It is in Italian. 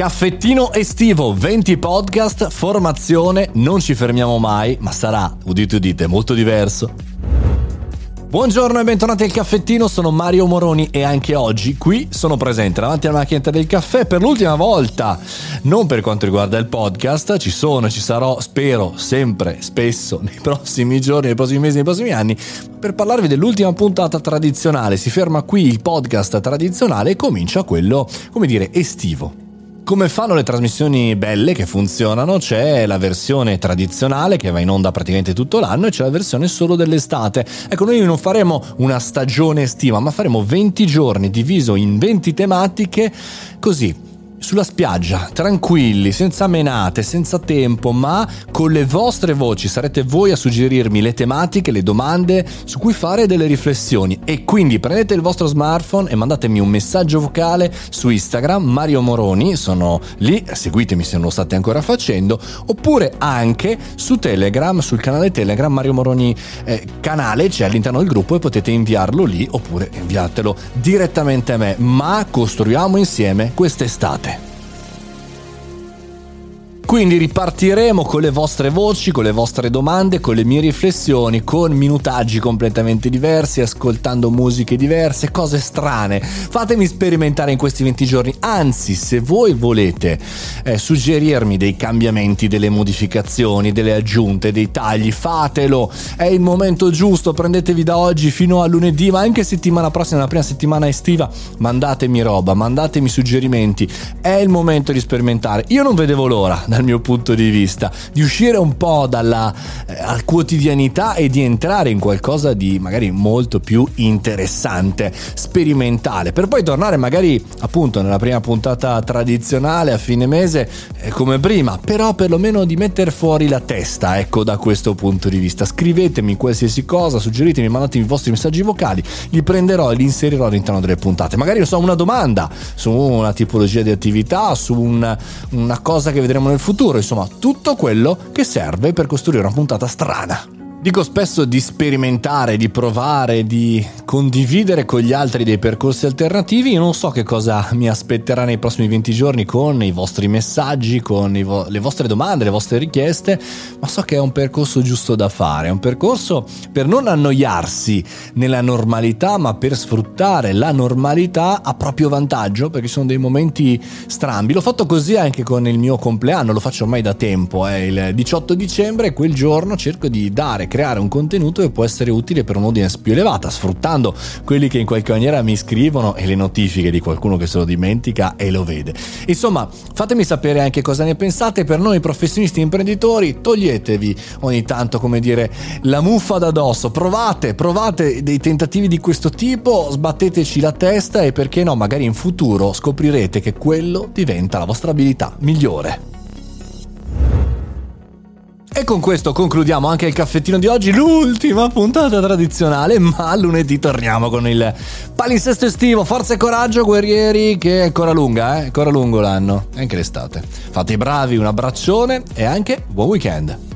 Caffettino estivo, 20 podcast, formazione, non ci fermiamo mai, ma sarà, udite udite, molto diverso. Buongiorno e bentornati al caffettino, sono Mario Moroni e anche oggi qui sono presente davanti alla macchinetta del caffè per l'ultima volta. Non per quanto riguarda il podcast, ci sono, ci sarò, spero, sempre, spesso, nei prossimi giorni, nei prossimi mesi, nei prossimi anni, per parlarvi dell'ultima puntata tradizionale. Si ferma qui il podcast tradizionale e comincia quello, come dire, estivo. Come fanno le trasmissioni belle che funzionano? C'è la versione tradizionale che va in onda praticamente tutto l'anno e c'è la versione solo dell'estate. Ecco, noi non faremo una stagione estiva, ma faremo 20 giorni diviso in 20 tematiche così sulla spiaggia, tranquilli, senza menate, senza tempo, ma con le vostre voci sarete voi a suggerirmi le tematiche, le domande su cui fare delle riflessioni. E quindi prendete il vostro smartphone e mandatemi un messaggio vocale su Instagram, Mario Moroni, sono lì, seguitemi se non lo state ancora facendo, oppure anche su Telegram, sul canale Telegram Mario Moroni eh, canale, c'è all'interno del gruppo e potete inviarlo lì oppure inviatelo direttamente a me, ma costruiamo insieme quest'estate. Quindi ripartiremo con le vostre voci, con le vostre domande, con le mie riflessioni, con minutaggi completamente diversi, ascoltando musiche diverse, cose strane. Fatemi sperimentare in questi 20 giorni. Anzi, se voi volete eh, suggerirmi dei cambiamenti, delle modificazioni, delle aggiunte, dei tagli, fatelo. È il momento giusto. Prendetevi da oggi fino a lunedì, ma anche settimana prossima, la prima settimana estiva, mandatemi roba, mandatemi suggerimenti. È il momento di sperimentare. Io non vedevo l'ora dal mio punto di vista, di uscire un po' dalla eh, quotidianità e di entrare in qualcosa di magari molto più interessante, sperimentale, per poi tornare magari appunto nella prima puntata tradizionale a fine mese eh, come prima, però perlomeno di mettere fuori la testa, ecco da questo punto di vista. Scrivetemi qualsiasi cosa, suggeritemi, mandatemi i vostri messaggi vocali, li prenderò e li inserirò all'interno delle puntate. Magari so una domanda su una tipologia di attività, su un, una cosa che vedremo nel futuro futuro, insomma tutto quello che serve per costruire una puntata strana. Dico spesso di sperimentare, di provare, di condividere con gli altri dei percorsi alternativi. Io non so che cosa mi aspetterà nei prossimi 20 giorni con i vostri messaggi, con vo- le vostre domande, le vostre richieste, ma so che è un percorso giusto da fare. È un percorso per non annoiarsi nella normalità, ma per sfruttare la normalità a proprio vantaggio, perché sono dei momenti strambi. L'ho fatto così anche con il mio compleanno, lo faccio ormai da tempo. È il 18 dicembre, quel giorno cerco di dare creare un contenuto che può essere utile per un'audience più elevata, sfruttando quelli che in qualche maniera mi scrivono e le notifiche di qualcuno che se lo dimentica e lo vede. Insomma, fatemi sapere anche cosa ne pensate. Per noi professionisti imprenditori, toglietevi ogni tanto, come dire, la muffa da dosso. Provate, provate dei tentativi di questo tipo, sbatteteci la testa e perché no, magari in futuro scoprirete che quello diventa la vostra abilità migliore. E con questo concludiamo anche il caffettino di oggi, l'ultima puntata tradizionale, ma lunedì torniamo con il palinsesto estivo. Forza e coraggio, guerrieri, che è ancora lunga, eh? Ancora lungo l'anno, anche l'estate. Fate i bravi, un abbraccione e anche buon weekend.